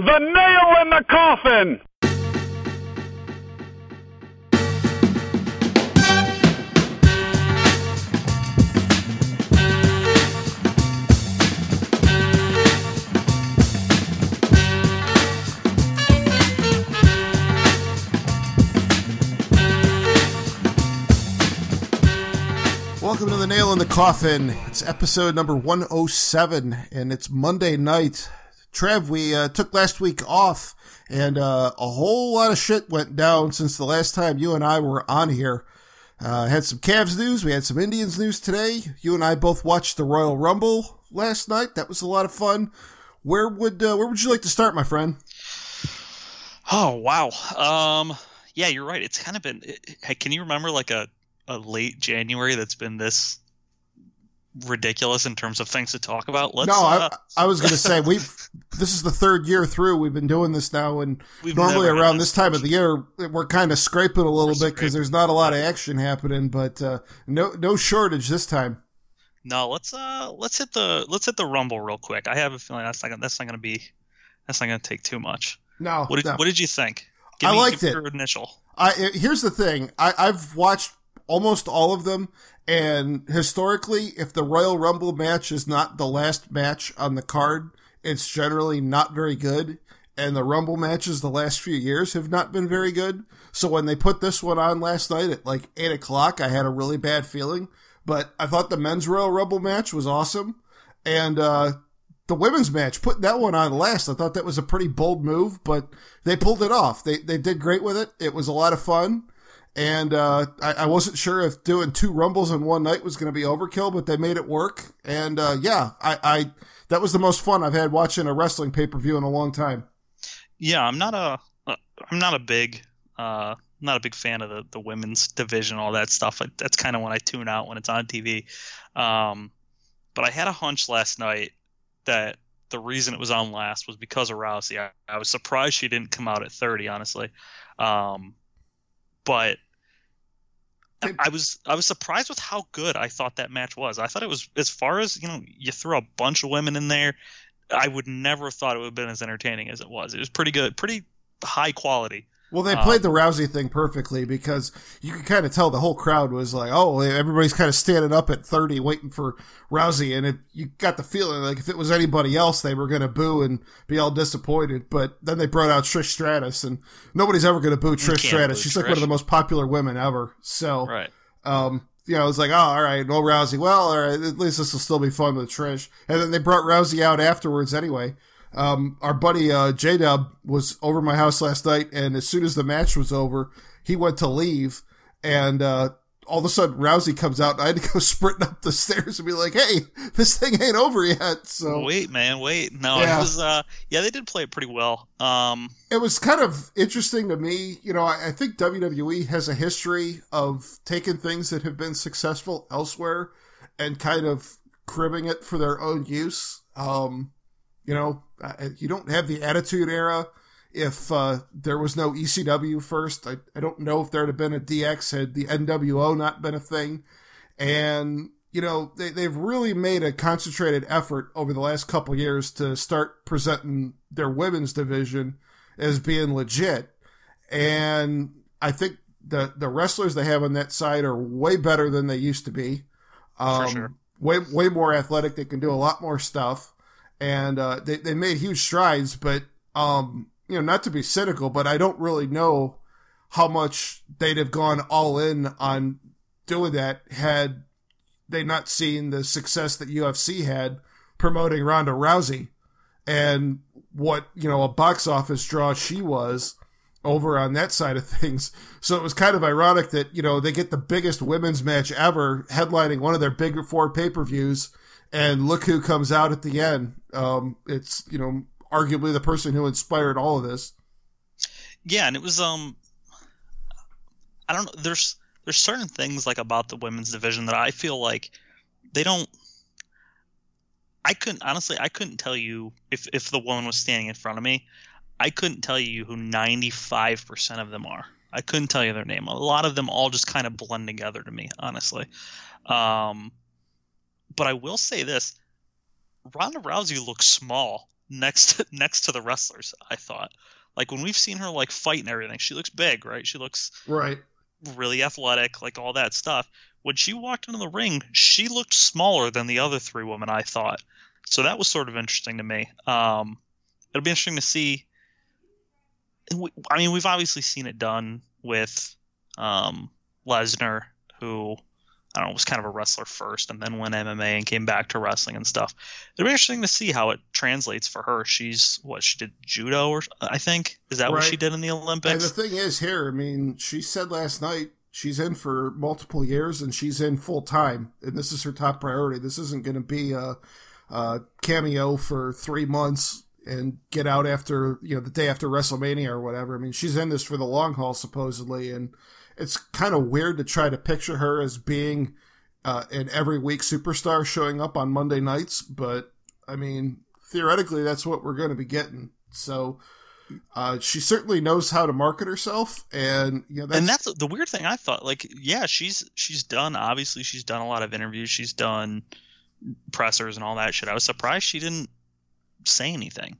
The nail in the coffin! Welcome to the Nail in the Coffin. It's episode number 107, and it's Monday night. Trev, we uh, took last week off, and uh, a whole lot of shit went down since the last time you and I were on here. Uh, had some Cavs news, we had some Indians news today. You and I both watched the Royal Rumble last night. That was a lot of fun. Where would uh, where would you like to start, my friend? Oh wow. Um, yeah, you're right. It's kind of been. Hey, can you remember like a a late January that's been this ridiculous in terms of things to talk about? Let's, no, I, uh, I was going to say we. This is the third year through. We've been doing this now, and We've normally around this time of the year, we're kind of scraping a little We're bit because there's not a lot of action happening. But uh, no, no shortage this time. no, let's uh, let's hit the let's hit the Rumble real quick. I have a feeling that's not gonna, that's not going to be that's not going to take too much. No, What did no. what did you think? I me, liked give it. Your initial. I here's the thing. I, I've watched almost all of them, and historically, if the Royal Rumble match is not the last match on the card, it's generally not very good. And the Rumble matches the last few years have not been very good. So when they put this one on last night at like eight o'clock, I had a really bad feeling. But I thought the men's Royal Rumble match was awesome, and uh, the women's match, putting that one on last, I thought that was a pretty bold move, but they pulled it off. They they did great with it. It was a lot of fun. And uh, I, I wasn't sure if doing two rumbles in one night was going to be overkill, but they made it work. And uh, yeah, I, I that was the most fun I've had watching a wrestling pay per view in a long time. Yeah, I'm not a uh, I'm not a big uh not a big fan of the the women's division all that stuff. That's kind of when I tune out when it's on TV. Um, but I had a hunch last night that the reason it was on last was because of Rousey. I, I was surprised she didn't come out at 30, honestly. Um, but I, was I was surprised with how good I thought that match was. I thought it was as far as you know, you throw a bunch of women in there. I would never have thought it would have been as entertaining as it was. It was pretty good, pretty high quality. Well, they Um, played the Rousey thing perfectly because you could kind of tell the whole crowd was like, "Oh, everybody's kind of standing up at thirty, waiting for Rousey," and it, you got the feeling like if it was anybody else, they were going to boo and be all disappointed. But then they brought out Trish Stratus, and nobody's ever going to boo Trish Stratus. boo She's like one of the most popular women ever. So, Right. um, you know, it's like, oh, all right, no Rousey. Well, all right, at least this will still be fun with Trish. And then they brought Rousey out afterwards anyway. Um, our buddy uh, J Dub was over my house last night, and as soon as the match was over, he went to leave, and uh, all of a sudden Rousey comes out, and I had to go sprinting up the stairs and be like, "Hey, this thing ain't over yet." So Wait, man, wait. No, Yeah. it was. Uh, yeah, they did play it pretty well. Um, it was kind of interesting to me. You know, I, I think WWE has a history of taking things that have been successful elsewhere and kind of cribbing it for their own use. Um, you know, you don't have the Attitude Era. If uh, there was no ECW first, I, I don't know if there'd have been a DX had the NWO not been a thing. And you know, they, they've really made a concentrated effort over the last couple years to start presenting their women's division as being legit. And I think the, the wrestlers they have on that side are way better than they used to be. Um, sure. Way, way more athletic. They can do a lot more stuff. And, uh, they, they made huge strides, but, um, you know, not to be cynical, but I don't really know how much they'd have gone all in on doing that had they not seen the success that UFC had promoting Ronda Rousey and what, you know, a box office draw she was over on that side of things. So it was kind of ironic that, you know, they get the biggest women's match ever headlining one of their big four pay-per-views and look who comes out at the end. Um, it's, you know, arguably the person who inspired all of this. yeah, and it was. Um, I don't know. There's there's certain things like about the women's division that I feel like they don't. I couldn't honestly. I couldn't tell you if if the woman was standing in front of me. I couldn't tell you who 95% of them are. I couldn't tell you their name. A lot of them all just kind of blend together to me, honestly. Um, but I will say this: Ronda Rousey looks small next next to the wrestlers. I thought, like when we've seen her like fight and everything, she looks big, right? She looks right, really athletic, like all that stuff. When she walked into the ring, she looked smaller than the other three women. I thought, so that was sort of interesting to me. Um, it'll be interesting to see. I mean, we've obviously seen it done with um, Lesnar, who I don't know was kind of a wrestler first and then went MMA and came back to wrestling and stuff. It'll be interesting to see how it translates for her. She's what she did judo or I think is that right. what she did in the Olympics. And the thing is here, I mean, she said last night she's in for multiple years and she's in full time, and this is her top priority. This isn't going to be a, a cameo for three months and get out after you know the day after WrestleMania or whatever. I mean, she's in this for the long haul supposedly, and it's kind of weird to try to picture her as being uh, an every week superstar showing up on Monday nights. But I mean, theoretically, that's what we're going to be getting. So. Uh, she certainly knows how to market herself, and you know, that's... and that's the weird thing. I thought, like, yeah, she's she's done. Obviously, she's done a lot of interviews. She's done pressers and all that shit. I was surprised she didn't say anything.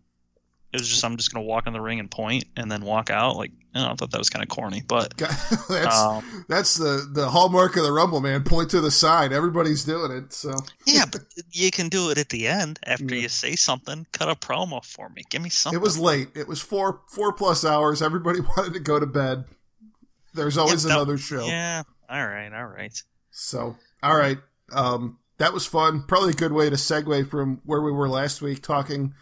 It was just I'm just gonna walk in the ring and point and then walk out. Like I, know, I thought that was kind of corny, but that's um, that's the the hallmark of the Rumble, man. Point to the side. Everybody's doing it. So yeah, but you can do it at the end after yeah. you say something. Cut a promo for me. Give me something. It was late. It was four four plus hours. Everybody wanted to go to bed. There's always yeah, that, another show. Yeah. All right. All right. So all right. Um, that was fun. Probably a good way to segue from where we were last week talking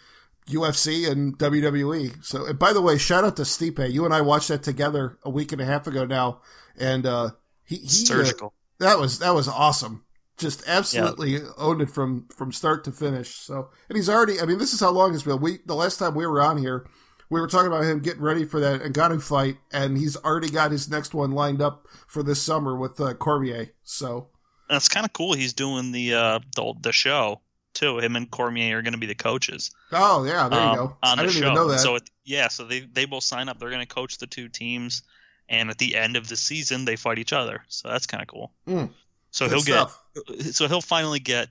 UFC and WWE. So, and by the way, shout out to Stipe. You and I watched that together a week and a half ago now, and uh, he, he uh, surgical. Uh, that was that was awesome. Just absolutely yep. owned it from from start to finish. So, and he's already. I mean, this is how long it's been. We the last time we were on here, we were talking about him getting ready for that Ngannou fight, and he's already got his next one lined up for this summer with uh, Cormier. So that's kind of cool. He's doing the uh the, the show too. Him and Cormier are going to be the coaches. Oh yeah, there you um, go. On I the didn't show. even know that. So it, yeah, so they they both sign up. They're going to coach the two teams, and at the end of the season, they fight each other. So that's kind of cool. Mm, so he'll stuff. get. So he'll finally get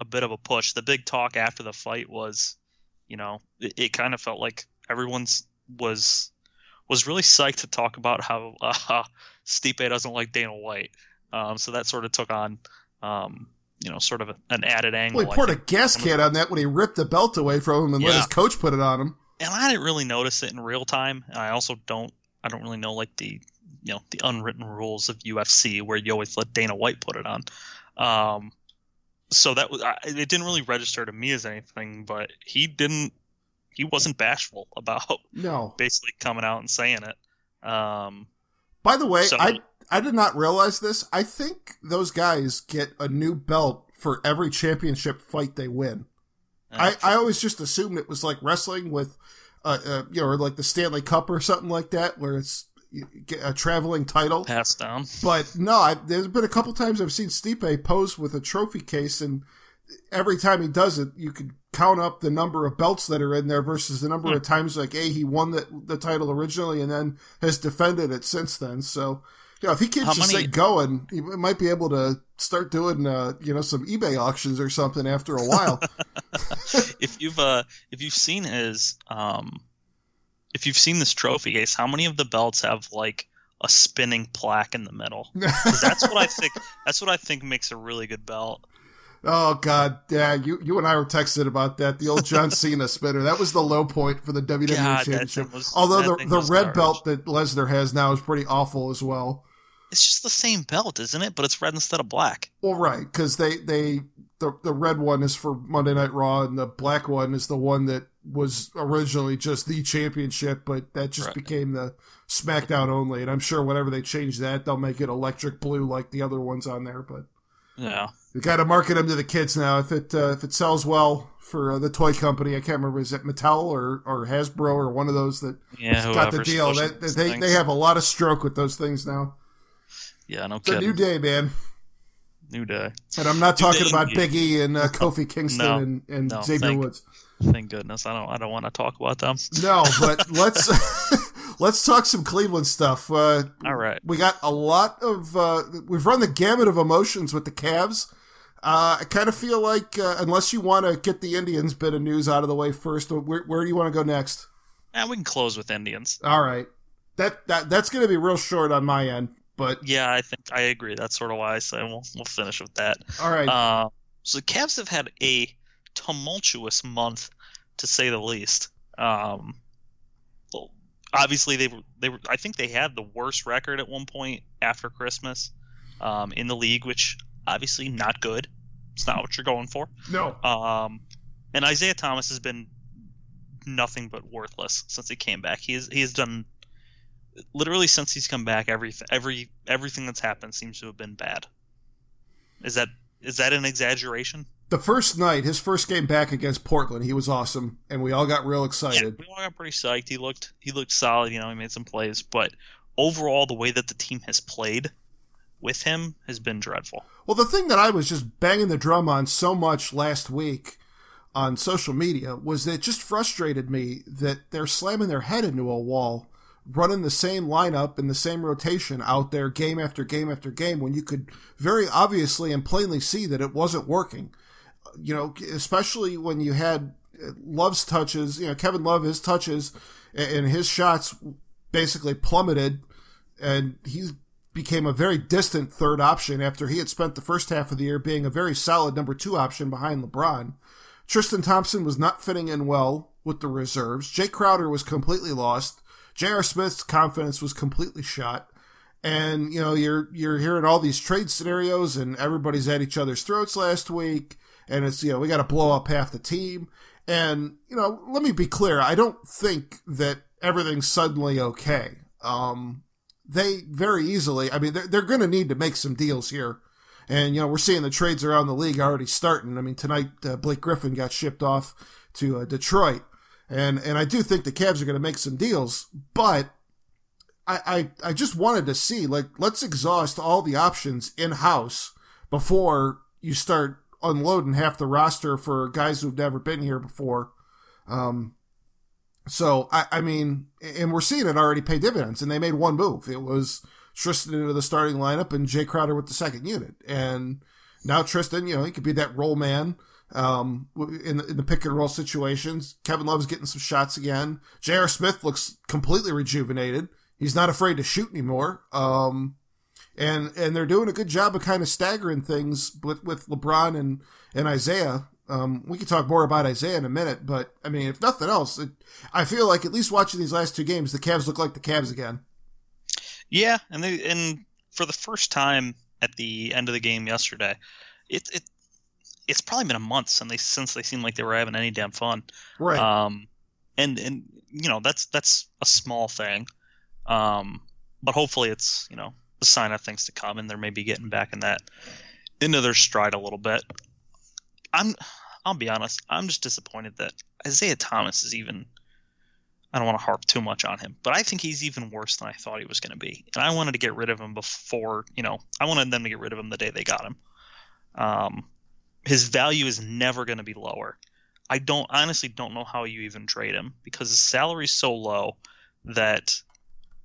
a bit of a push. The big talk after the fight was, you know, it, it kind of felt like everyone's was was really psyched to talk about how uh, Stipe doesn't like Dana White. Um, so that sort of took on, um, you know, sort of an added angle. Well, he poured a gas can on that when he ripped the belt away from him and yeah. let his coach put it on him. And I didn't really notice it in real time. I also don't, I don't really know like the, you know, the unwritten rules of UFC where you always let Dana White put it on. Um, so that was, it didn't really register to me as anything, but he didn't, he wasn't bashful about no basically coming out and saying it. Um, by the way, so, I I did not realize this. I think those guys get a new belt for every championship fight they win. I, I always just assumed it was like wrestling with, uh, uh, you know, or like the Stanley Cup or something like that, where it's a traveling title passed down. But no, I, there's been a couple times I've seen Stipe pose with a trophy case, and every time he does it, you could count up the number of belts that are in there versus the number of times like, a he won the the title originally and then has defended it since then. So yeah, if he keeps this thing going, he might be able to start doing, uh, you know, some eBay auctions or something after a while. if you've uh, if you've seen his, um, if you've seen this trophy case, how many of the belts have like a spinning plaque in the middle? that's what I think. That's what I think makes a really good belt. Oh God, yeah, you you and I were texting about that. The old John Cena spinner. That was the low point for the WWE God, Championship. Was, Although the the red garbage. belt that Lesnar has now is pretty awful as well it's just the same belt, isn't it? But it's red instead of black. Well, right, because they they the the red one is for Monday Night Raw, and the black one is the one that was originally just the championship, but that just right. became the SmackDown only. And I'm sure whenever they change that, they'll make it electric blue like the other ones on there. But yeah, we got to market them to the kids now. If it uh, if it sells well for uh, the toy company, I can't remember is it Mattel or, or Hasbro or one of those that yeah, got the deal. That, they they have a lot of stroke with those things now. Yeah, no it's kidding. a new day, man. New day. And I'm not talking about Biggie and uh, Kofi Kingston no, and, and no, Xavier thank, Woods. Thank goodness. I don't. I don't want to talk about them. No, but let's let's talk some Cleveland stuff. Uh, All right. We got a lot of. Uh, we've run the gamut of emotions with the Cavs. Uh, I kind of feel like uh, unless you want to get the Indians bit of news out of the way first, where, where do you want to go next? And we can close with Indians. All right, that that that's going to be real short on my end, but yeah, I think I agree. That's sort of why I say we'll we'll finish with that. All right. Uh, so the Cavs have had a tumultuous month, to say the least. Um, well, obviously they were they were. I think they had the worst record at one point after Christmas um, in the league, which obviously not good. It's not what you're going for. No. Um, and Isaiah Thomas has been nothing but worthless since he came back. He has he has done literally since he's come back. Every every everything that's happened seems to have been bad. Is that is that an exaggeration? The first night, his first game back against Portland, he was awesome, and we all got real excited. Yeah, we all got pretty psyched. He looked he looked solid. You know, he made some plays, but overall, the way that the team has played with him has been dreadful. Well, the thing that I was just banging the drum on so much last week on social media was that it just frustrated me that they're slamming their head into a wall, running the same lineup and the same rotation out there game after game after game when you could very obviously and plainly see that it wasn't working. You know, especially when you had Love's touches, you know, Kevin Love, his touches and his shots basically plummeted and he's became a very distant third option after he had spent the first half of the year being a very solid number two option behind LeBron. Tristan Thompson was not fitting in well with the reserves. Jae Crowder was completely lost. J.R. Smith's confidence was completely shot. And, you know, you're, you're hearing all these trade scenarios and everybody's at each other's throats last week. And it's, you know, we got to blow up half the team. And, you know, let me be clear. I don't think that everything's suddenly okay. Um, they very easily, I mean, they're, they're going to need to make some deals here. And, you know, we're seeing the trades around the league already starting. I mean, tonight, uh, Blake Griffin got shipped off to uh, Detroit. And, and I do think the Cavs are going to make some deals, but I, I, I just wanted to see, like, let's exhaust all the options in house before you start unloading half the roster for guys who've never been here before. Um, so I, I mean, and we're seeing it already pay dividends. And they made one move. It was Tristan into the starting lineup and Jae Crowder with the second unit. And now Tristan, you know, he could be that role man um, in the, in the pick and roll situations. Kevin Love's getting some shots again. J.R. Smith looks completely rejuvenated. He's not afraid to shoot anymore. Um, and and they're doing a good job of kind of staggering things with with LeBron and and Isaiah. Um, we could talk more about Isaiah in a minute, but I mean, if nothing else, it, I feel like at least watching these last two games, the Cavs look like the Cavs again. Yeah, and they and for the first time at the end of the game yesterday, it it it's probably been a month since they since they seemed like they were having any damn fun. Right. Um, and and you know that's that's a small thing, um, but hopefully it's you know a sign of things to come, and they're maybe getting back in that into their stride a little bit. I'm I'll be honest, I'm just disappointed that Isaiah Thomas is even I don't want to harp too much on him, but I think he's even worse than I thought he was going to be. And I wanted to get rid of him before, you know, I wanted them to get rid of him the day they got him. Um, his value is never going to be lower. I don't honestly don't know how you even trade him because his salary is so low that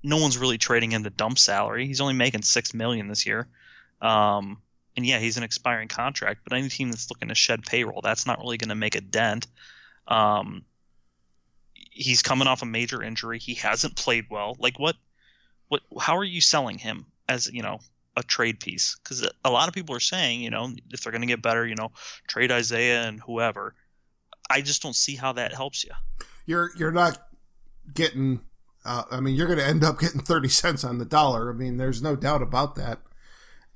no one's really trading him the dump salary. He's only making six million this year. Um, and yeah, he's an expiring contract, but any team that's looking to shed payroll, that's not really going to make a dent. Um, he's coming off a major injury. He hasn't played well. Like what, what? How are you selling him as you know a trade piece? Because a lot of people are saying, you know, if they're going to get better, you know, trade Isaiah and whoever. I just don't see how that helps you. You're you're not getting. Uh, I mean, you're going to end up getting thirty cents on the dollar. I mean, there's no doubt about that.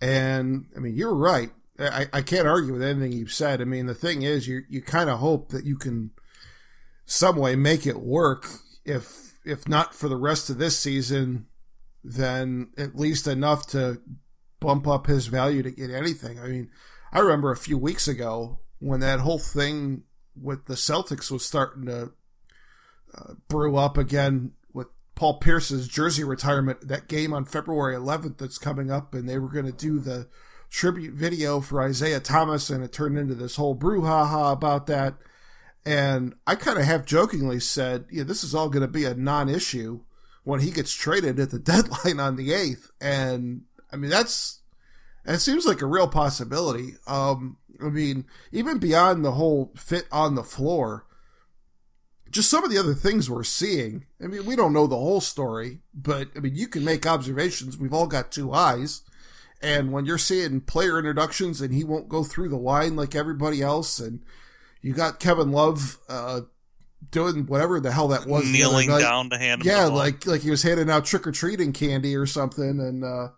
And I mean, you're right. I, I can't argue with anything you've said. I mean, the thing is, you you kind of hope that you can some way make it work. If if not for the rest of this season, then at least enough to bump up his value to get anything. I mean, I remember a few weeks ago when that whole thing with the Celtics was starting to uh, brew up again Paul Pierce's jersey retirement. That game on February 11th that's coming up, and they were going to do the tribute video for Isaiah Thomas, and it turned into this whole brouhaha about that. And I kind of half jokingly said, yeah, this is all going to be a non issue when he gets traded at the deadline on the 8th. And I mean, that's And it seems like a real possibility. Um, I mean, even beyond the whole fit on the floor, just some of the other things we're seeing. I mean, we don't know the whole story, but I mean, you can make observations. We've all got two eyes. And when you're seeing player introductions and he won't go through the line like everybody else, and you got Kevin Love, uh, doing whatever the hell that was, kneeling down to hand. Yeah, like like he was handing out trick or treating candy or something, and uh,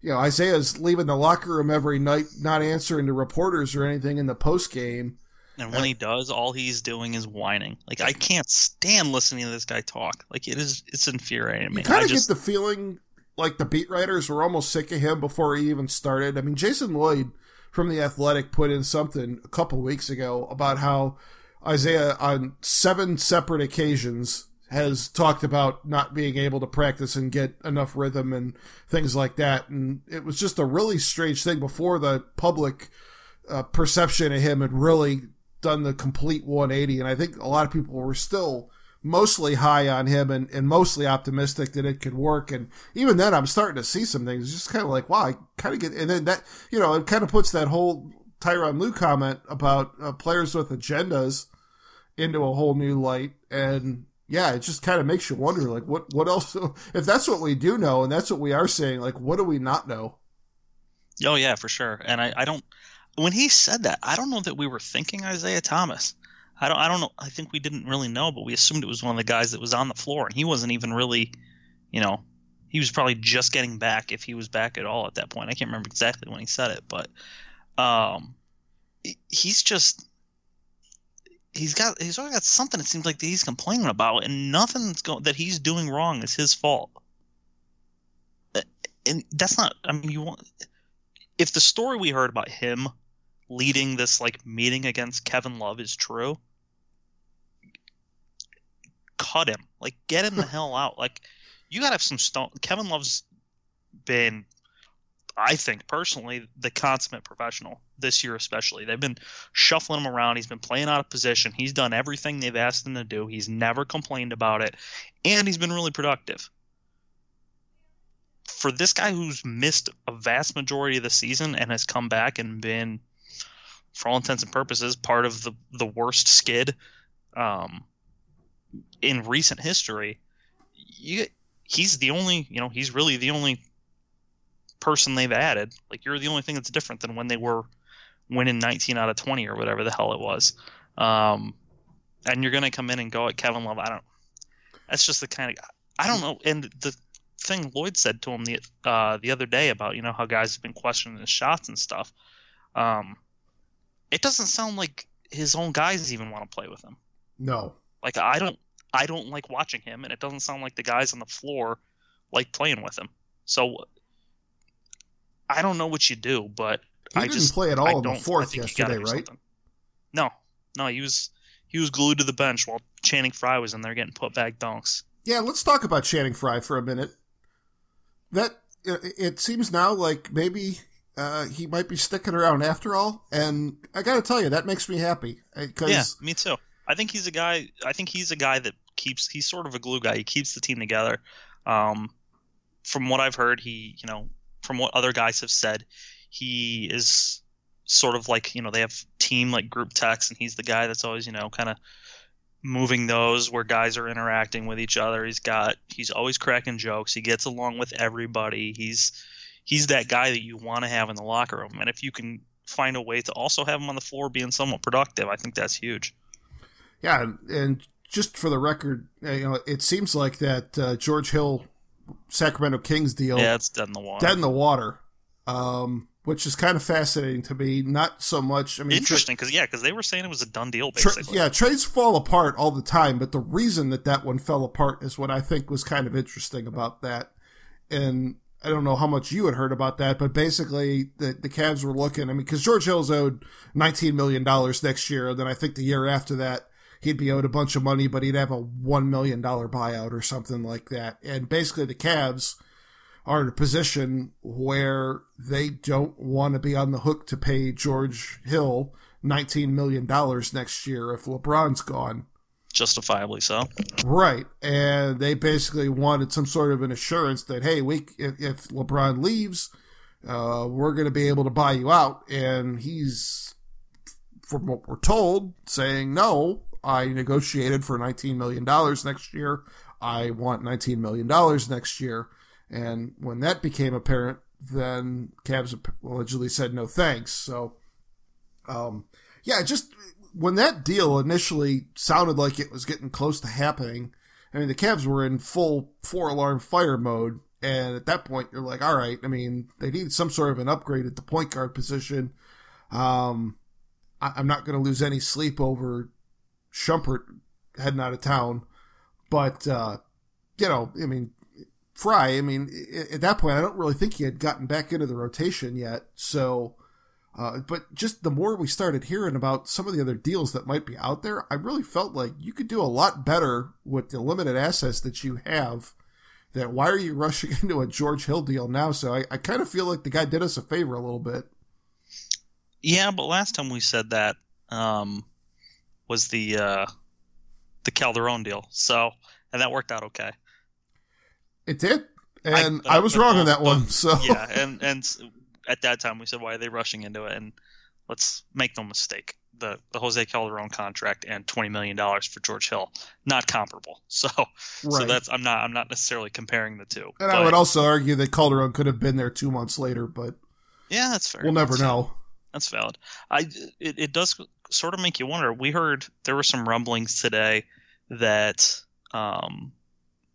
you know Isaiah's leaving the locker room every night, not answering to reporters or anything in the post game. And when uh, he does, all he's doing is whining. Like I can't stand listening to this guy talk. Like it is, it's infuriating me. You kind of get the feeling like the beat writers were almost sick of him before he even started. I mean, Jason Lloyd from the Athletic put in something a couple weeks ago about how Isaiah on seven separate occasions has talked about not being able to practice and get enough rhythm and things like that. And it was just a really strange thing before the public uh, perception of him had really done the complete 180. And I think a lot of people were still mostly high on him and, and mostly optimistic that it could work. And even then, I'm starting to see some things. Just kind of like, wow, I kind of get, and then that, you know, it kind of puts that whole Tyronn Lue comment about uh, players with agendas into a whole new light. And yeah, it just kind of makes you wonder, like, what, what else? If that's what we do know and that's what we are saying, like, what do we not know? Oh, yeah, for sure. And I, I don't, when he said that, I don't know that we were thinking Isaiah Thomas. I don't, I don't know. I think we didn't really know, but we assumed it was one of the guys that was on the floor, and he wasn't even really, you know, he was probably just getting back if he was back at all at that point. I can't remember exactly when he said it, but um, he's just he's got he's always got something. It seems like that he's complaining about, and nothing's going that he's doing wrong is his fault. Uh, and that's not. I mean, you want if the story we heard about him leading this like meeting against Kevin Love is true, cut him. Like get him the hell out. Like you gotta have some stone. Kevin Love's been, I think personally, the consummate professional this year, especially. They've been shuffling him around. He's been playing out of position. He's done everything they've asked him to do. He's never complained about it, and he's been really productive. For this guy who's missed a vast majority of the season and has come back and been for all intents and purposes, part of the the worst skid um, in recent history. You, he's the only, you know, he's really the only person they've added. Like you're the only thing that's different than when they were winning 19 out of 20 or whatever the hell it was. Um, and you're gonna come in and go at Kevin Love. I don't. That's just the kind of I don't know. And the thing Lloyd said to him the uh, the other day about you know how guys have been questioning his shots and stuff. Um, it doesn't sound like his own guys even want to play with him. No. Like I don't I don't like watching him and it doesn't sound like the guys on the floor like playing with him. So I don't know what you do, but he I didn't just play at all in the fourth yesterday, right? Something. No. No, he was he was glued to the bench while Channing Frye was in there getting put back dunks. Yeah, let's talk about Channing Frye for a minute. That uh, it seems now like maybe uh, he might be sticking around after all. And I got to tell you, that makes me happy. Uh, Cause, yeah, me too. I think he's a guy. I think he's a guy that keeps. He's sort of a glue guy. He keeps the team together. Um, from what I've heard, he, you know, from what other guys have said, he is sort of like, you know, they have team like group texts, and he's the guy that's always, you know, kind of moving those where guys are interacting with each other. He's got. He's always cracking jokes. He gets along with everybody. He's he's that guy that you want to have in the locker room. And if you can find a way to also have him on the floor being somewhat productive, I think that's huge. Yeah, and just for the record, uh, you know, it seems like that uh, George Hill Sacramento Kings deal. Yeah, it's dead in the water. Dead in the water. Um, which is kind of fascinating to me. Not so much. I mean, interesting because yeah, because they were saying it was a done deal. Basically, tra- yeah, trades fall apart all the time, but the reason that that one fell apart is what I think was kind of interesting about that. And I don't know how much you had heard about that, but basically the, the Cavs were looking. I mean, because George Hill's owed $19 million next year. And then I think the year after that, he'd be owed a bunch of money, but he'd have a $1 million buyout or something like that. And basically the Cavs are in a position where they don't want to be on the hook to pay George Hill $19 million next year if LeBron's gone justifiably so. Right, and they basically wanted some sort of an assurance that hey, we if, LeBron leaves, uh, we're going to be able to buy you out. And he's, from what we're told, saying, no, I negotiated for $19 million next year. I want $19 million next year. And when that became apparent, then Cavs allegedly said no thanks. So, um, yeah, just when that deal initially sounded like it was getting close to happening, I mean, the Cavs were in full four alarm fire mode. And at that point, you're like, all right, I mean, they need some sort of an upgrade at the point guard position. Um, I, am not going to lose any sleep over Shumpert heading out of town. But, uh, you know, I mean, Frye, I mean, at that point, I don't really think he had gotten back into the rotation yet. So, uh, but just the more we started hearing about some of the other deals that might be out there, I really felt like you could do a lot better with the limited assets that you have. That why are you rushing into a George Hill deal now? So I, I kind of feel like the guy did us a favor a little bit. Yeah, but last time we said that um, was the uh, the Calderon deal. So and that worked out okay. It did, and I, I was wrong on that one. So yeah, and and at that time we said why are they rushing into it, and let's make no mistake, the the Jose Calderon contract and twenty million dollars for George Hill not comparable. So right. so that's I'm not I'm not necessarily comparing the two. And but, I would also argue that Calderon could have been there two months later, but yeah, that's fair. We'll never that's know. That's valid. I it, it does sort of make you wonder. We heard there were some rumblings today that um,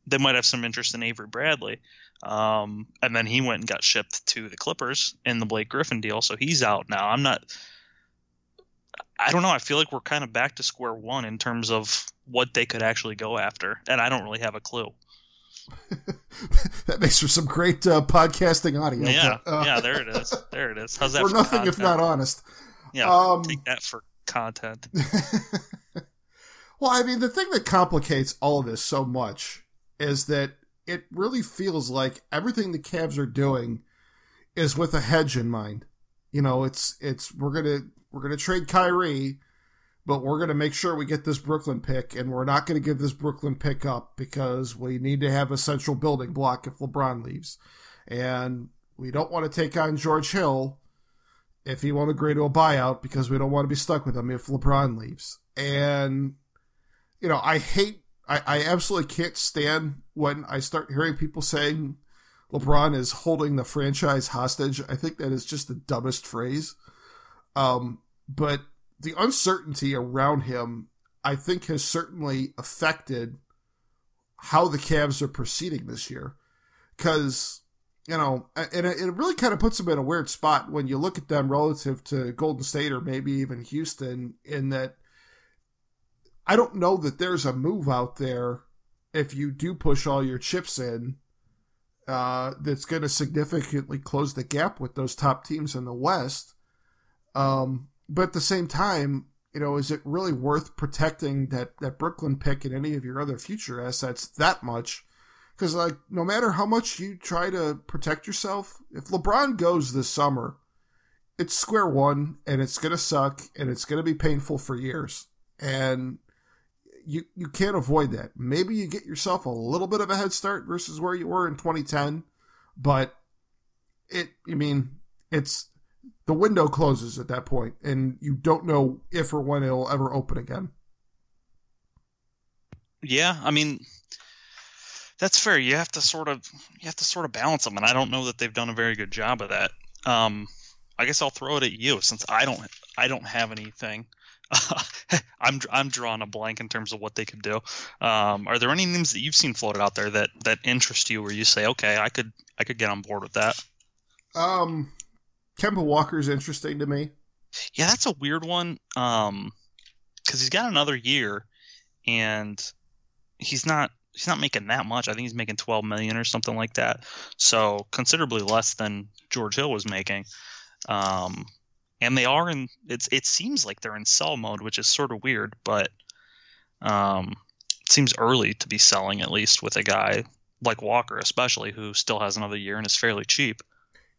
they might have some interest in Avery Bradley. Um, and then he went and got shipped to the Clippers in the Blake Griffin deal, so he's out now. I'm not. I don't know. I feel like we're kind of back to square one in terms of what they could actually go after, and I don't really have a clue. that makes for some great uh, podcasting audio. Yeah, uh, yeah. There it is. There it is. How's that? Nothing content? if not honest. Yeah, um, take that for content. well, I mean, the thing that complicates all of this so much is that it really feels like everything the Cavs are doing is with a hedge in mind. You know, it's it's we're gonna we're gonna trade Kyrie, but we're gonna make sure we get this Brooklyn pick, and we're not gonna give this Brooklyn pick up because we need to have a central building block if LeBron leaves, and we don't want to take on George Hill if he won't agree to a buyout because we don't want to be stuck with him if LeBron leaves. And you know, I hate I, I absolutely can't stand when I start hearing people saying LeBron is holding the franchise hostage. I think that is just the dumbest phrase. Um, but the uncertainty around him, I think, has certainly affected how the Cavs are proceeding this year. Because, you know, and it, it really kind of puts them in a weird spot when you look at them relative to Golden State or maybe even Houston, in that I don't know that there's a move out there if you do push all your chips in uh, that's going to significantly close the gap with those top teams in the West. Um, but at the same time, you know, is it really worth protecting that, that Brooklyn pick and any of your other future assets that much? Because, like, no matter how much you try to protect yourself, if LeBron goes this summer, it's square one and it's going to suck and it's going to be painful for years. And you you can't avoid that. Maybe you get yourself a little bit of a head start versus where you were in 2010, but it I mean it's the window closes at that point, and you don't know if or when it'll ever open again. Yeah, I mean that's fair. You have to sort of you have to sort of balance them, and I don't know that they've done a very good job of that. Um, I guess I'll throw it at you since I don't I don't have anything. I'm I'm drawing a blank in terms of what they could do. Um, are there any names that you've seen floated out there that that interest you, where you say, okay, I could I could get on board with that? Um, Kemba Walker's interesting to me. Yeah, that's a weird one. Um, because he's got another year, and he's not he's not making that much. I think he's making 12 million or something like that. So considerably less than George Hill was making. Um, and they are in it's it seems like they're in sell mode which is sort of weird but um it seems early to be selling at least with a guy like walker especially who still has another year and is fairly cheap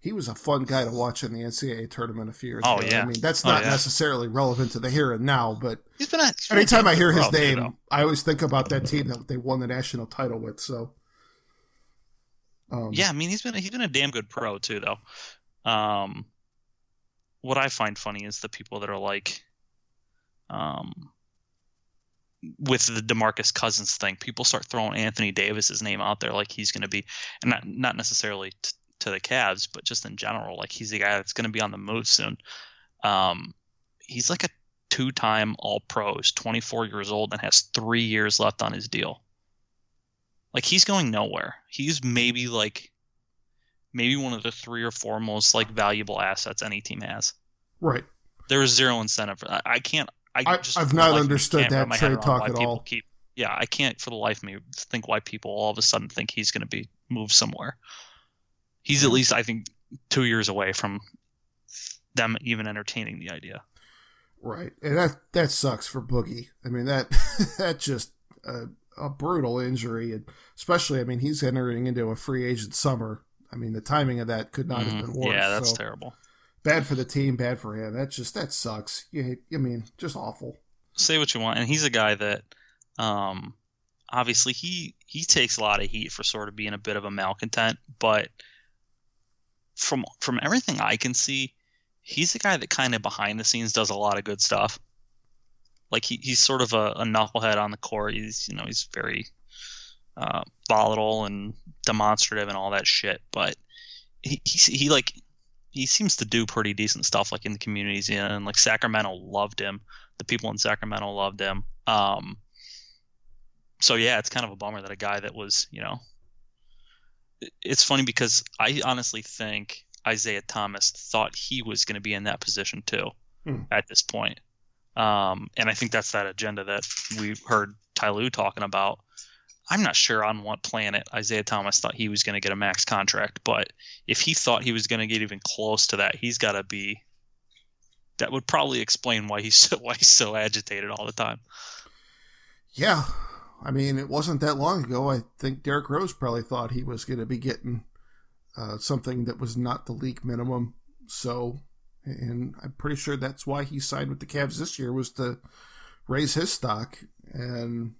he was a fun guy to watch in the ncaa tournament a few years oh, ago yeah. i mean that's oh, not yeah. necessarily relevant to the here and now but he's been a, anytime i hear his name i always think about that team that they won the national title with so um, yeah i mean he's been he's been a damn good pro too though Um, what I find funny is the people that are like, um, with the Demarcus Cousins thing, people start throwing Anthony Davis's name out there like he's going to be, and not not necessarily t- to the Cavs, but just in general, like he's the guy that's going to be on the move soon. Um, he's like a two-time All-Pro, is 24 years old, and has three years left on his deal. Like he's going nowhere. He's maybe like maybe one of the three or four most like valuable assets any team has. Right. There is zero incentive for that. I can't. I, I just I've not life of me understood that trade talk at people all. Keep, yeah, I can't for the life of me think why people all of a sudden think he's going to be moved somewhere. He's at least, I think, two years away from them even entertaining the idea. Right, and that that sucks for Boogie. I mean that that just a, a brutal injury, and especially I mean he's entering into a free agent summer. I mean the timing of that could not have Mhm. been worse. Yeah, that's so terrible. bad for the team, bad for him. That just that sucks. You I mean just awful. say what you want, and he's a guy that, um, obviously he he takes a lot of heat for sort of being a bit of a malcontent, but from from everything I can see, he's a guy that kind of behind the scenes does a lot of good stuff. Like he, he's sort of a, a knucklehead on the court. He's you know he's very uh, volatile and demonstrative and all that shit, but he, he he like he seems to do pretty decent stuff like in the communities in and like Sacramento loved him the people in Sacramento loved him. Um, so yeah, it's kind of a bummer that a guy that was, you know, it's funny because I honestly think Isaiah Thomas thought he was going to be in that position too Hmm. at this point. Um, and I think that's that agenda that we heard Ty Lue talking about. I'm not sure on what planet Isaiah Thomas thought he was going to get a max contract, but if he thought he was going to get even close to that, he's got to be that would probably explain why he's so why he's so agitated all the time. Yeah, I mean it wasn't that long ago. I think Derrick Rose probably thought he was going to be getting uh, something that was not the league minimum. So, and I'm pretty sure that's why he signed with the Cavs this year was to raise his stock. And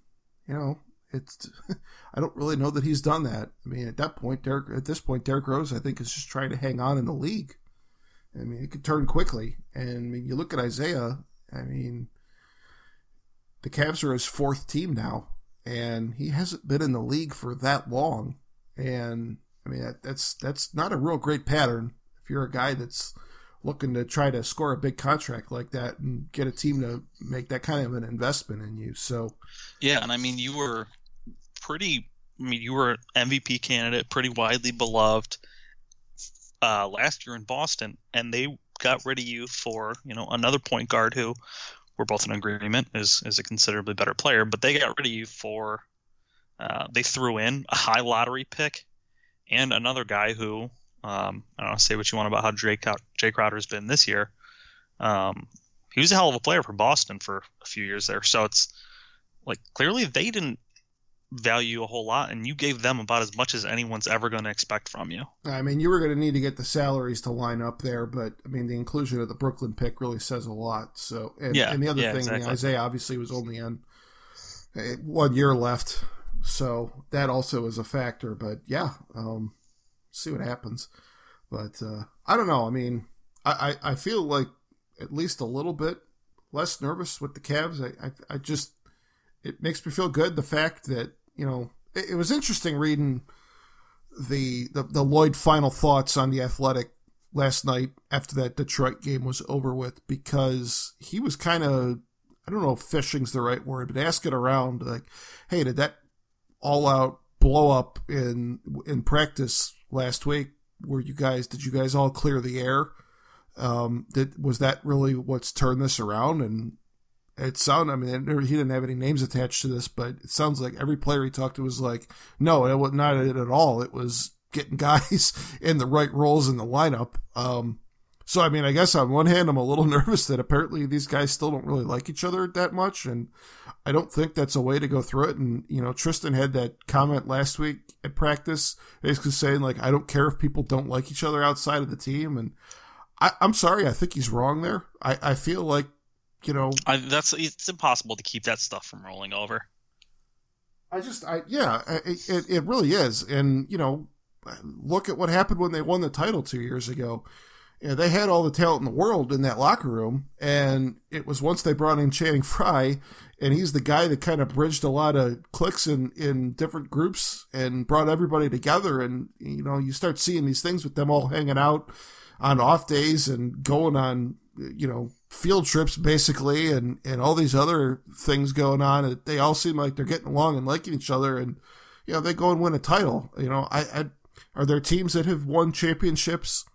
you know, it's I don't really know that he's done that. I mean, at that point, Derrick at this point, Derrick Rose I think is just trying to hang on in the league. I mean, it could turn quickly. And I mean, you look at Isaiah. I mean, the Cavs are his fourth team now, and he hasn't been in the league for that long. And I mean, that, that's that's not a real great pattern if you're a guy that's looking to try to score a big contract like that and get a team to make that kind of an investment in you. So, Yeah, and I mean you were pretty. I mean you were an MVP candidate, pretty widely beloved uh, last year in Boston, and they got rid of you for you know another point guard who we're both in agreement is is a considerably better player, but they got rid of you for uh, they threw in a high lottery pick and another guy who um, I don't know say what you want about how Jae, Jae Crowder's been this year. Um, he was a hell of a player for Boston for a few years there, so it's like clearly they didn't value a whole lot, and you gave them about as much as anyone's ever going to expect from you. I mean, you were going to need to get the salaries to line up there, but I mean, the inclusion of the Brooklyn pick really says a lot. So, and, Yeah, and the other yeah, thing, exactly. Isaiah obviously was only on eh, one year left, so that also is a factor. But yeah, um, see what happens. But uh, I don't know. I mean, I, I, I feel like at least a little bit less nervous with the Cavs. I, I, I just it makes me feel good the fact that you know it, it was interesting reading the, the the Lloyd final thoughts on the Athletic last night after that Detroit game was over with because he was kind of I don't know if fishing's the right word, but asking around like, hey, did that all out blow up in in practice last week? Were you guys did you guys all clear the air? Um, did was that really what's turned this around? And it sounded, I mean, he didn't have any names attached to this, but it sounds like every player he talked to was like, no, it was not it at all. It was getting guys in the right roles in the lineup. Um, so, I mean, I guess on one hand, I'm a little nervous that apparently these guys still don't really like each other that much. And I don't think that's a way to go through it. And, you know, Tristan had that comment last week at practice, basically saying, like, I don't care if people don't like each other outside of the team. And I, I'm sorry, I think he's wrong there. I, I feel like, you know, I, that's it's impossible to keep that stuff from rolling over. I just, I yeah, I- it, it really is. And, you know, look at what happened when they won the title two years ago. you know, they had all the talent in the world in that locker room, and it was once they brought in Channing Frye, and he's the guy that kind of bridged a lot of cliques in in different groups and brought everybody together. And you know, you start seeing these things with them all hanging out on off days and going on, you know, field trips basically, and and all these other things going on. They all seem like they're getting along and liking each other, and you know, they go and win a title. You know, I, I are there teams that have won championships?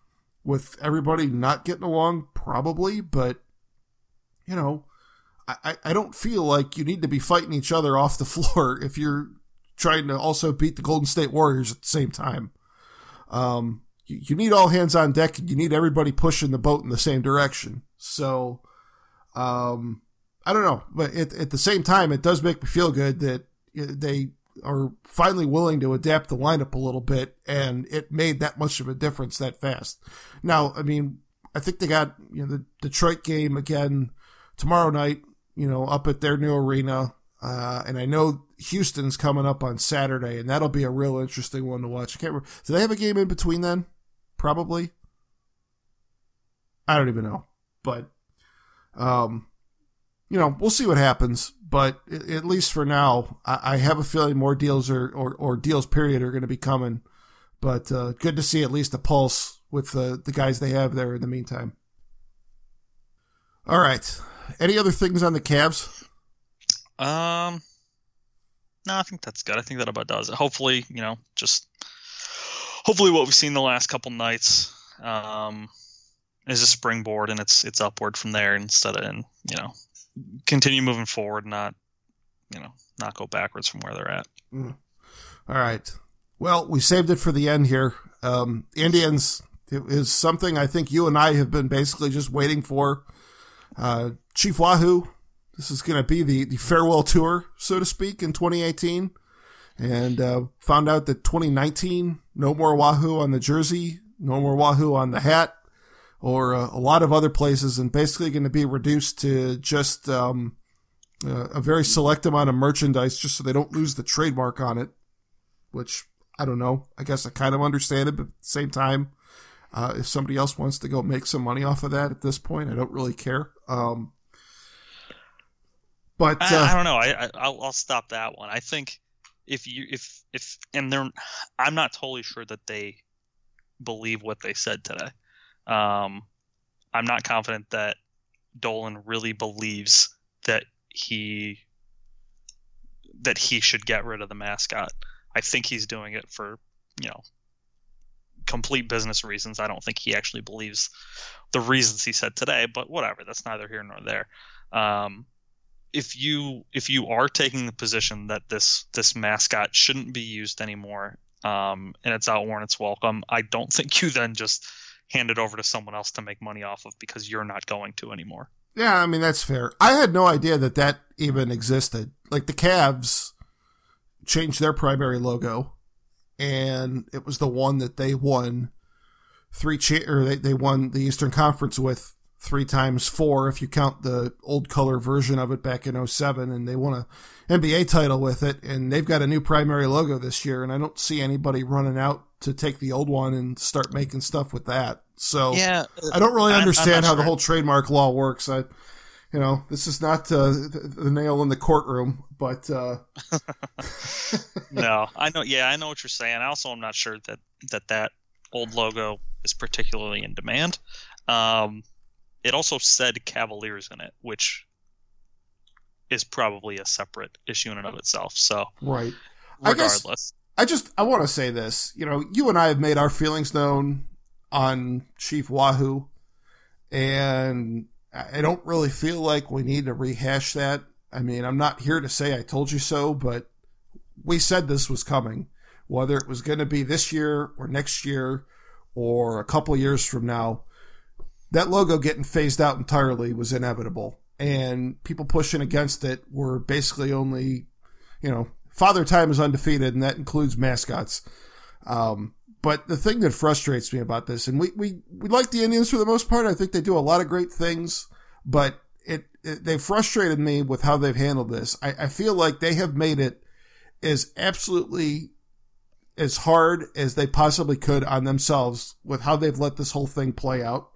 with everybody not getting along, probably, but you know, I, I don't feel like you need to be fighting each other off the floor if you're trying to also beat the Golden State Warriors at the same time. Um, you, you need all hands on deck and you need everybody pushing the boat in the same direction. So, um, I don't know, but at, at the same time, it does make me feel good that they are finally willing to adapt the lineup a little bit, and it made that much of a difference that fast. Now, I mean, I think they got you know the Detroit game again tomorrow night. You know, up at their new arena, uh, and I know Houston's coming up on Saturday, and that'll be a real interesting one to watch. I can't remember. Do they have a game in between then? Probably. I don't even know, but um, you know, we'll see what happens. But at least for now, I have a feeling more deals are, or, or deals period are going to be coming. But uh, good to see at least a pulse with the, the guys they have there in the meantime. All right. Any other things on the Cavs? Um, no, I think that's good. I think that about does it. Hopefully, you know, just hopefully what we've seen the last couple nights um, is a springboard and it's it's upward from there instead of and you know continue moving forward, not you know not go backwards from where they're at. Mm. All right. Well, we saved it for the end here. Um, Indians is something I think you and I have been basically just waiting for. Uh, Chief Wahoo, this is going to be the, the farewell tour, so to speak, in 2018. And uh, found out that 2019, no more Wahoo on the jersey, no more Wahoo on the hat or uh, a lot of other places, and basically going to be reduced to just um, uh, a very select amount of merchandise, just so they don't lose the trademark on it. Which I don't know. I guess I kind of understand it, but at the same time, uh, if somebody else wants to go make some money off of that at this point, I don't really care. Um, but I, I, uh, don't know. I, I will stop that one. I think if you if if and they're I'm not totally sure that they believe what they said today. Um, I'm not confident that Dolan really believes that he that he should get rid of the mascot. I think he's doing it for you know complete business reasons. I don't think he actually believes the reasons he said today, but whatever. That's neither here nor there. Um, if you if you are taking the position that this this mascot shouldn't be used anymore um, and it's outworn its welcome, I don't think you then just hand it over to someone else to make money off of because you're not going to anymore. Yeah, I mean that's fair. I had no idea that that even existed. Like the Cavs changed their primary logo, and it was the one that they won three cha- or they, they won the Eastern Conference with three times four if you count the old color version of it back in 07 and they won a NBA title with it and they've got a new primary logo this year and I don't see anybody running out to take the old one and start making stuff with that. So yeah, I don't really understand how sure. the whole trademark law works. I you know, this is not uh, the, the, nail in the courtroom, but uh... no, I know. Yeah, I know what you're saying. Also I also am not sure that that that old logo is particularly in demand. Um, it also said Cavaliers in it, which is probably a separate issue in and of itself. So, right. Regardless, I, guess, I just I want to say this. You know, you and I have made our feelings known on Chief Wahoo, and I don't really feel like we need to rehash that. I mean, I'm not here to say I told you so, but we said this was coming, whether it was going to be this year or next year or a couple years from now that logo getting phased out entirely was inevitable. And people pushing against it were basically only, you know, Father Time is undefeated, and that includes mascots. Um, but the thing that frustrates me about this, and we, we, we like the Indians for the most part, I think they do a lot of great things, but it, it they frustrated me with how they've handled this. I, I feel like they have made it as absolutely as hard as they possibly could on themselves with how they've let this whole thing play out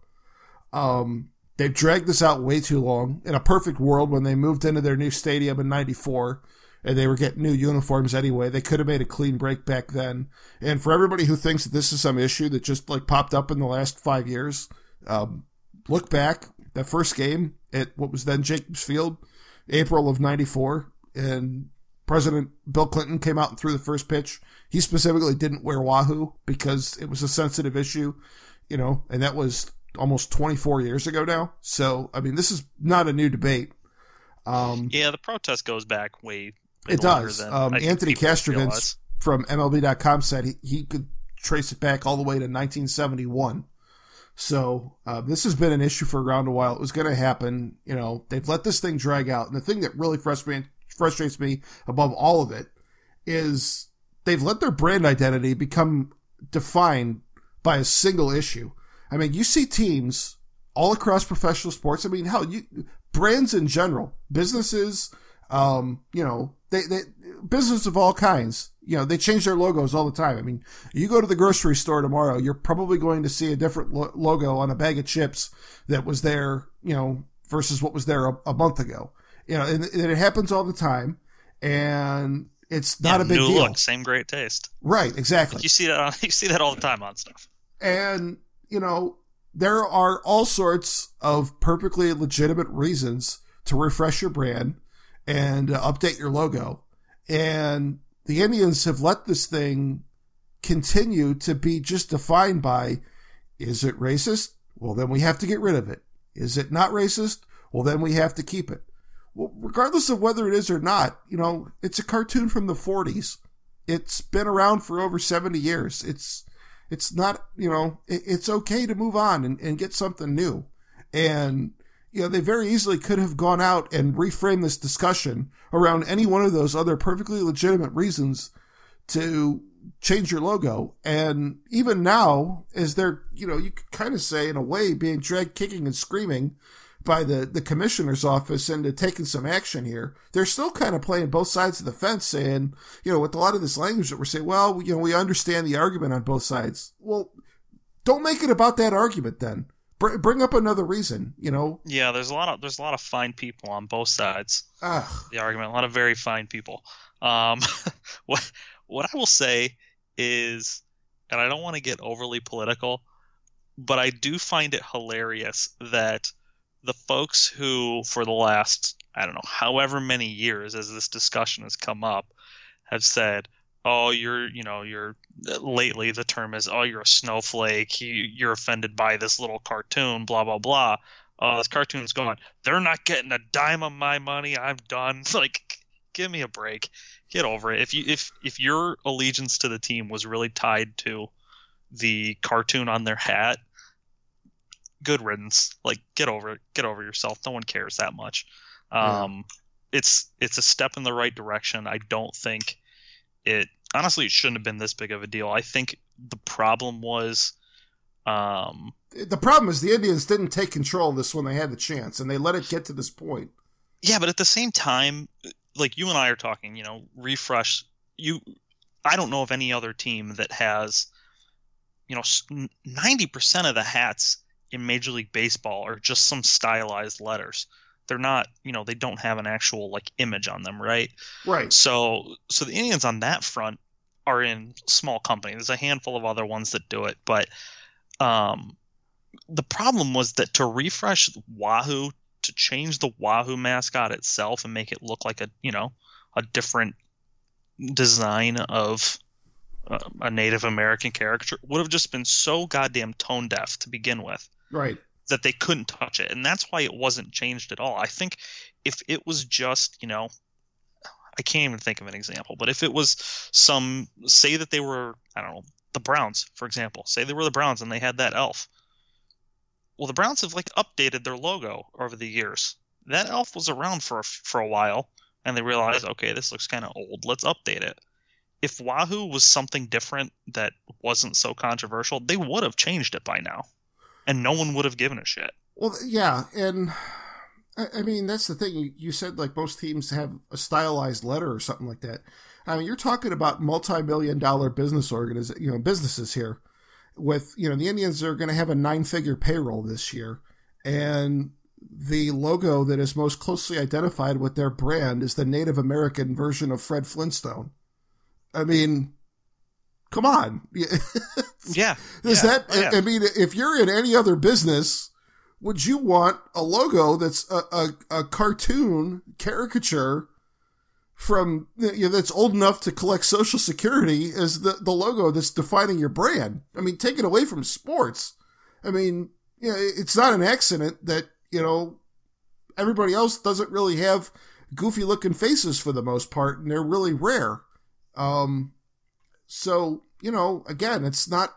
Um, they've dragged this out way too long. In a perfect world, when they moved into their new stadium in '94, and they were getting new uniforms anyway. They could have made a clean break back then. And for everybody who thinks that this is some issue that just like popped up in the last five years, um, look back that first game at what was then Jacobs Field, April of '94, and President Bill Clinton came out and threw the first pitch. He specifically didn't wear Wahoo because it was a sensitive issue, you know, and that was almost 24 years ago now. So, I mean, this is not a new debate. Um, yeah, the protest goes back way. it does. Um, Anthony Castrovince from MLB.com said he, he could trace it back all the way to 1971. So uh, this has been an issue for around a while. It was going to happen. You know, they've let this thing drag out. And the thing that really frustrates frustrates me above all of it is they've let their brand identity become defined by a single issue. I mean, you see teams all across professional sports. I mean, hell, you brands in general, businesses, um, you know, they, they business of all kinds. You know, they change their logos all the time. I mean, you go to the grocery store tomorrow, you're probably going to see a different lo- logo on a bag of chips that was there, you know, versus what was there a, a month ago. You know, and, and, it happens all the time, and it's not yeah, a big new deal. Look, same great taste. Right, exactly. You see that on, you see that all the time on stuff. And you know, there are all sorts of perfectly legitimate reasons to refresh your brand and uh, update your logo. And the Indians have let this thing continue to be just defined by is it racist? Well, then we have to get rid of it. Is it not racist? Well, then we have to keep it. Well, regardless of whether it is or not, you know, it's a cartoon from the 40s. It's been around for over 70 years. It's it's not, you know, it, it's okay to move on and, and get something new. And, you know, they very easily could have gone out and reframed this discussion around any one of those other perfectly legitimate reasons to change your logo. And even now, as they're, you know, you could kind of say in a way being dragged kicking and screaming by the, the commissioner's office into taking some action here. They're still kind of playing both sides of the fence saying, you know, with a lot of this language that we're saying, well, you know, we understand the argument on both sides. Well, don't make it about that argument then. Br- bring up another reason, you know. Yeah, there's a lot of there's a lot of fine people on both sides. Ugh. The argument, a lot of very fine people. Um, what what I will say is, and I don't want to get overly political, but I do find it hilarious that the folks who, for the last, I don't know, however many years as this discussion has come up, have said, oh, you're, you know, you're, lately the term is, oh, you're a snowflake, you, you're offended by this little cartoon, blah, blah, blah. Oh, this cartoon's gone. They're not getting a dime of my money. I'm done. like, give me a break. Get over it. If you if if your allegiance to the team was really tied to the cartoon on their hat, good riddance. Like get over it. Get over yourself. No one cares that much. Um, yeah. It's it's a step in the right direction. I don't think it. Honestly, it shouldn't have been this big of a deal. I think the problem was. Um, the problem is the Indians didn't take control of this when they had the chance, and they let it get to this point. Yeah, but at the same time, like you and I are talking, you know, refresh. You, I don't know of any other team that has, you know, ninety percent of the hats in Major League Baseball are just some stylized letters. They're not, you know, they don't have an actual like image on them, right? Right. So, so the Indians on that front are in small company. There's a handful of other ones that do it, but um, the problem was that to refresh Wahoo, to change the Wahoo mascot itself and make it look like a, you know, a different design of Uh, a Native American caricature would have just been so goddamn tone deaf to begin with. Right. That they couldn't touch it. And that's why it wasn't changed at all. I think if it was just, you know, I can't even think of an example, but if it was some, say that they were, I don't know, the Browns, for example, say they were the Browns and they had that elf. Well, the Browns have like updated their logo over the years. That elf was around for a, for a while, and they realized, okay, this looks kind of old. Let's update it. If Wahoo was something different that wasn't so controversial, they would have changed it by now and no one would have given a shit. Well, yeah, and I mean that's the thing. You, said like most teams have a stylized letter or something like that. I mean, you're talking about multi-million dollar business organiz- you know, businesses here. With you know, the Indians are going to have a nine-figure payroll this year, and the logo that is most closely identified with their brand is the Native American version of Fred Flintstone. I mean, come on. yeah. Is yeah, that, oh, yeah. I mean, if you're in any other business, would you want a logo that's a, a, a cartoon caricature from, you know, that's old enough to collect social security as the, the logo that's defining your brand? I mean, take it away from sports. I mean, you know, it's not an accident that, you know, everybody else doesn't really have goofy looking faces for the most part, and they're really rare. Um, so, you know, again, it's not,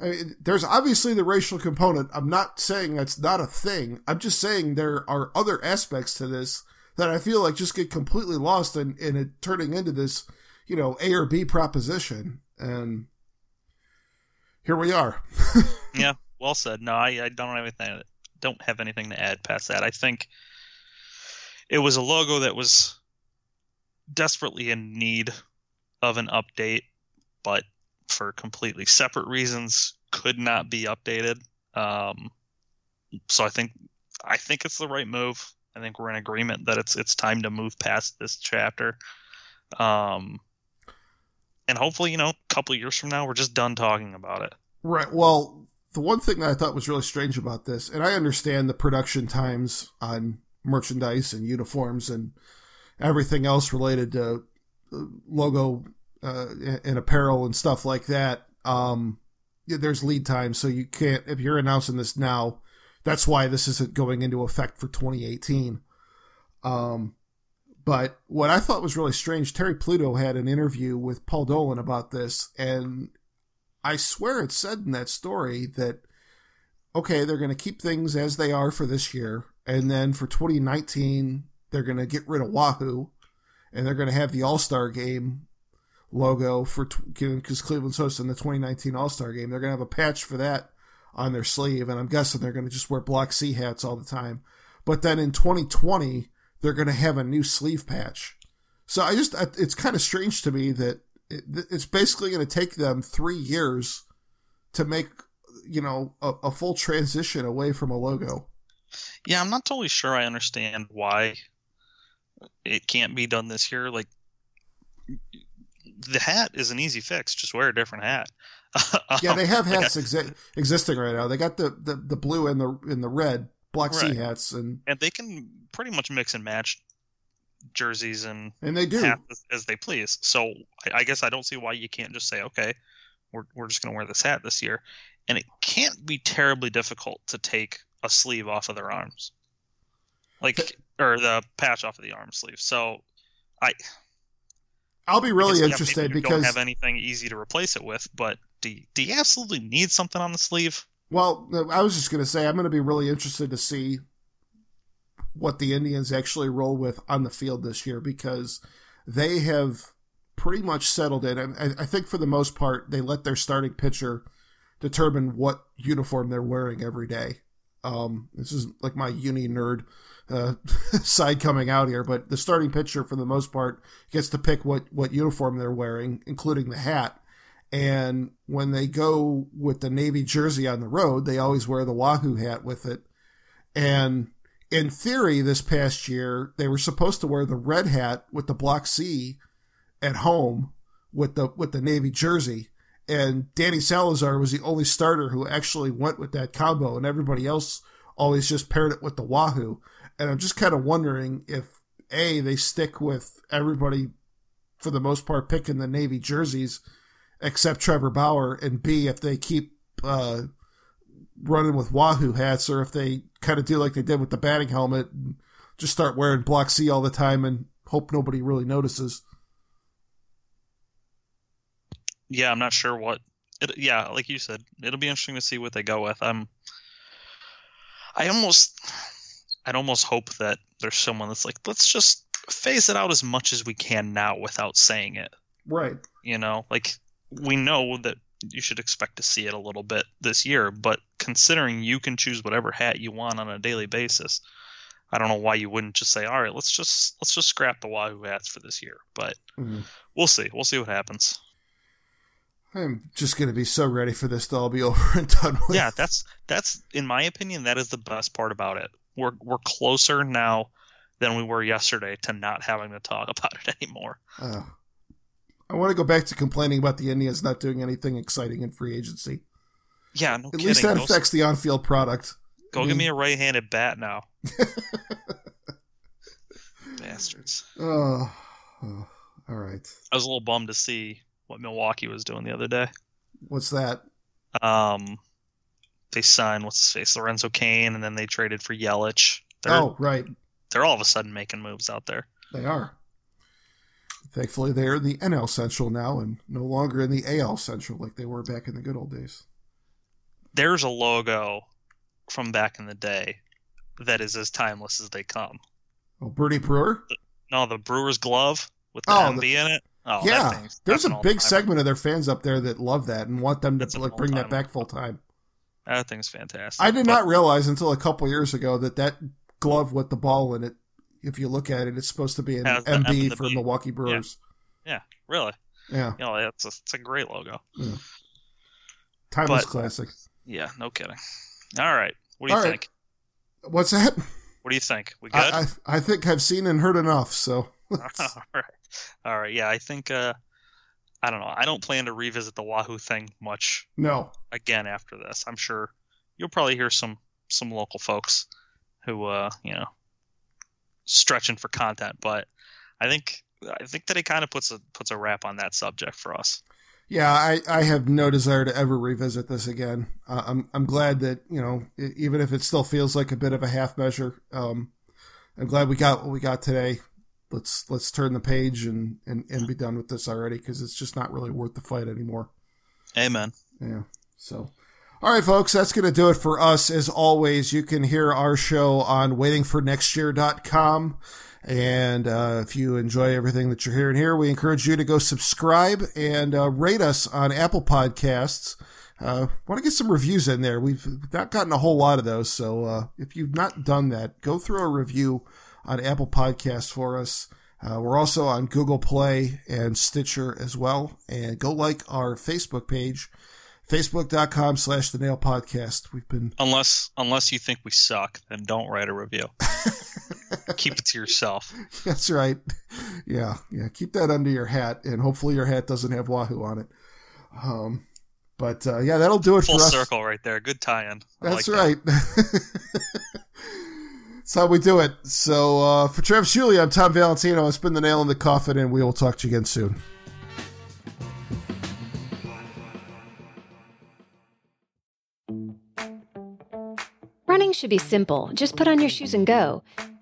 I mean, there's obviously the racial component. I'm not saying that's not a thing. I'm just saying there are other aspects to this that I feel like just get completely lost in, in it turning into this, you know, A or B proposition. And here we are. yeah, well said. No, I, I don't have anything. Don't have anything to add past that. I think it was a logo that was desperately in need of an update, but for completely separate reasons could not be updated. Um, so I think I think it's the right move. I think we're in agreement that it's it's time to move past this chapter. Um, and hopefully, you know, a couple years from now, we're just done talking about it. Right. Well, the one thing that I thought was really strange about this, and I understand the production times on merchandise and uniforms and everything else related to logo uh, and apparel and stuff like that. Um, there's lead time, so you can't. If you're announcing this now, that's why this isn't going into effect for 2018. Um, but what I thought was really strange, Terry Pluto had an interview with Paul Dolan about this, and I swear it said in that story that okay, they're going to keep things as they are for this year, and then for 2019 they're going to get rid of Wahoo, and they're going to have the All Star Game logo for because Cleveland's hosting the 2019 All Star Game. They're going to have a patch for that on their sleeve, and I'm guessing they're going to just wear Block C hats all the time. But then in 2020, they're going to have a new sleeve patch. So I just it's kind of strange to me that it's basically going to take them three years to make you know a, a full transition away from a logo. Yeah, I'm not totally sure I understand why it can't be done this year. Like the hat is an easy fix. Just wear a different hat. yeah, they have hats exi- existing right now. They got the, the, the blue and the and the red Block C hats, and and they can pretty much mix and match jerseys and and they do as, as, they please. So I, I, guess I don't see why you can't just say, okay, we're we're just going to wear this hat this year, and it can't be terribly difficult to take a sleeve off of their arms, like or the patch off of the arm sleeve. So I. I'll be really interested because don't have anything easy to replace it with. But do you, do you absolutely need something on the sleeve? Well, I was just going to say I'm going to be really interested to see what the Indians actually roll with on the field this year because they have pretty much settled in. I, I think for the most part, they let their starting pitcher determine what uniform they're wearing every day. Um, this is like my uni nerd uh, side coming out here, but the starting pitcher, for the most part, gets to pick what, what uniform they're wearing, including the hat. And when they go with the Navy jersey on the road, they always wear the Wahoo hat with it. And in theory, this past year, they were supposed to wear the red hat with the Block C at home with the with the Navy jersey. And Danny Salazar was the only starter who actually went with that combo, and everybody else always just paired it with the Wahoo. And I'm just kind of wondering if A, they stick with everybody for the most part picking the Navy jerseys except Trevor Bauer, and B, if they keep uh, running with Wahoo hats or if they kind of do like they did with the batting helmet and just start wearing Block C all the time and hope nobody really notices. Yeah, I'm not sure what. It, yeah, like you said, it'll be interesting to see what they go with. I'm. I almost, I'd almost hope that there's someone that's like, let's just phase it out as much as we can now without saying it. Right. You know, like we know that you should expect to see it a little bit this year, but considering you can choose whatever hat you want on a daily basis, I don't know why you wouldn't just say, "All right, let's just let's just scrap the Wahoo hats for this year." But mm-hmm. we'll see. We'll see what happens. I'm just going to be so ready for this to all be over and done with. Yeah, that's that's in my opinion that is the best part about it. We're we're closer now than we were yesterday to not having to talk about it anymore. Uh, I want to go back to complaining about the Indians not doing anything exciting in free agency. Yeah, no At kidding. least that Go- affects the on-field product. Go I give me a right-handed bat now. Bastards. Oh, oh, all right. I was a little bummed to see what Milwaukee was doing the other day. What's that? Um, they signed what's his face, Lorenzo Cain, and then they traded for Yelich. They're Oh, right. they're all of a sudden making moves out there. They are. Thankfully, they're in the NL Central now and no longer in the AL Central like they were back in the good old days. There's a logo from back in the day that is as timeless as they come. Oh, Bernie Brewer? No, the Brewers glove with the Oh, MB the- in it. Oh, yeah. There's a big segment of their fans up there that love that and want them to an like bring that back full time. That thing's fantastic. I did But not realize until a couple years ago that that glove with the ball in it, if you look at it, it's supposed to be an MB the for B. Milwaukee Brewers. Yeah, really. Yeah. You know, that's a, it's a great logo. Timeless But- classic. Yeah, no kidding. All right. What do you All right. think? What's that? What do you think? We good? I, I, I think I've seen and heard enough, so. All right. All right. Yeah, I think uh I don't know. I don't plan to revisit the Wahoo thing much no. again after this. I'm sure you'll probably hear some some local folks who uh, you know, stretching for content, but I think I think that it kind of puts a puts a wrap on that subject for us. Yeah, I, I have no desire to ever revisit this again. Uh, I'm I'm glad that you know even if it still feels like a bit of a half measure, um, I'm glad we got what we got today. Let's let's turn the page and and, and be done with this already because it's just not really worth the fight anymore. Amen. Yeah. So, all right, folks, that's going to do it for us. As always, you can hear our show on waitingfornextyear.com. And uh, if you enjoy everything that you're hearing here, we encourage you to go subscribe and uh, rate us on Apple Podcasts. Uh, want to get some reviews in there. We've not gotten a whole lot of those. So uh, if you've not done that, go through a review on Apple Podcasts for us. Uh, we're also on Google Play and Stitcher as well. And go like our Facebook page, facebook.com slash the nail podcast. We've been, Unless unless you think we suck, then don't write a review. Keep it to yourself. that's right. Yeah. Yeah. Keep that under your hat and hopefully your hat doesn't have Wahoo on it. Um, but, uh, yeah, that'll do it Full for us. Full circle right there. Good tie-in. I That's like that. That's how we do it. So, uh, for Travis Shuley, I'm Tom Valentino. It's been the nail in the coffin, and we will talk to you again soon. Running should be simple. Just put on your shoes and go.